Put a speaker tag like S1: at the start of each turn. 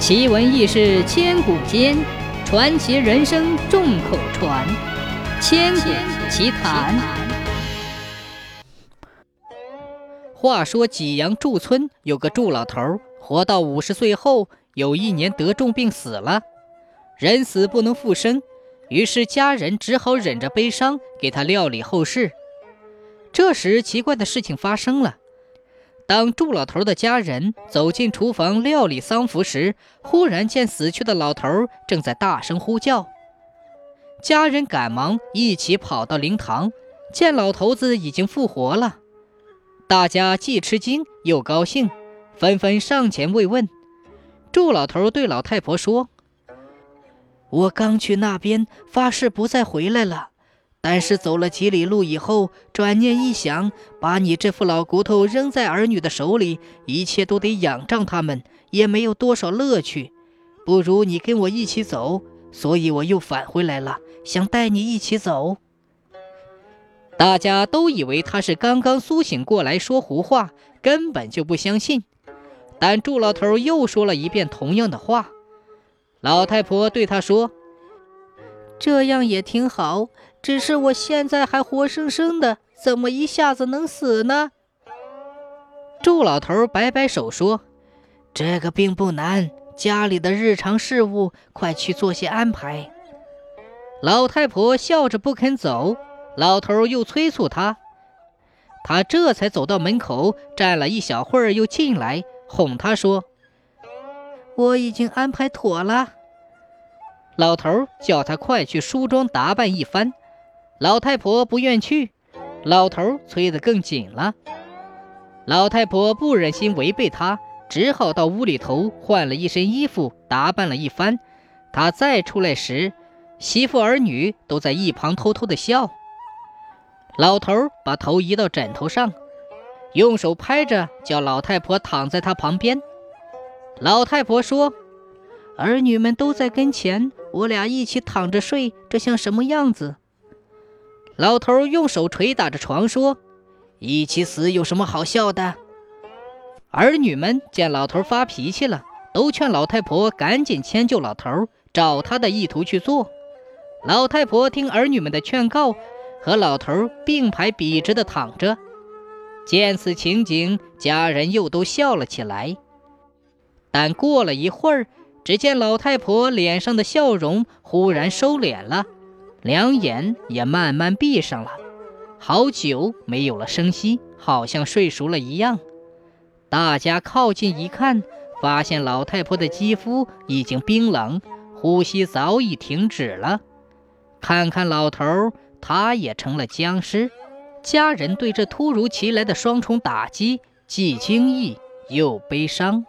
S1: 奇闻异事千古间，传奇人生众口传。千古奇谈。话说济阳祝村有个祝老头，活到五十岁后，有一年得重病死了。人死不能复生，于是家人只好忍着悲伤给他料理后事。这时，奇怪的事情发生了。当祝老头的家人走进厨房料理丧服时，忽然见死去的老头正在大声呼叫。家人赶忙一起跑到灵堂，见老头子已经复活了。大家既吃惊又高兴，纷纷上前慰问。祝老头对老太婆说：“我刚去那边发誓不再回来了。”但是走了几里路以后，转念一想，把你这副老骨头扔在儿女的手里，一切都得仰仗他们，也没有多少乐趣。不如你跟我一起走，所以我又返回来了，想带你一起走。大家都以为他是刚刚苏醒过来说胡话，根本就不相信。但祝老头又说了一遍同样的话。老太婆对他说：“这样也挺好。”只是我现在还活生生的，怎么一下子能死呢？祝老头摆摆手说：“这个并不难，家里的日常事务，快去做些安排。”老太婆笑着不肯走，老头又催促她，她这才走到门口，站了一小会儿，又进来哄她说：“我已经安排妥了。”老头叫他快去梳妆打扮一番。老太婆不愿去，老头催得更紧了。老太婆不忍心违背他，只好到屋里头换了一身衣服，打扮了一番。他再出来时，媳妇儿女都在一旁偷偷的笑。老头把头移到枕头上，用手拍着，叫老太婆躺在他旁边。老太婆说：“儿女们都在跟前，我俩一起躺着睡，这像什么样子？”老头用手捶打着床说：“一起死有什么好笑的？”儿女们见老头发脾气了，都劝老太婆赶紧迁就老头，照他的意图去做。老太婆听儿女们的劝告，和老头并排笔直的躺着。见此情景，家人又都笑了起来。但过了一会儿，只见老太婆脸上的笑容忽然收敛了。两眼也慢慢闭上了，好久没有了声息，好像睡熟了一样。大家靠近一看，发现老太婆的肌肤已经冰冷，呼吸早已停止了。看看老头，他也成了僵尸。家人对这突如其来的双重打击，既惊异又悲伤。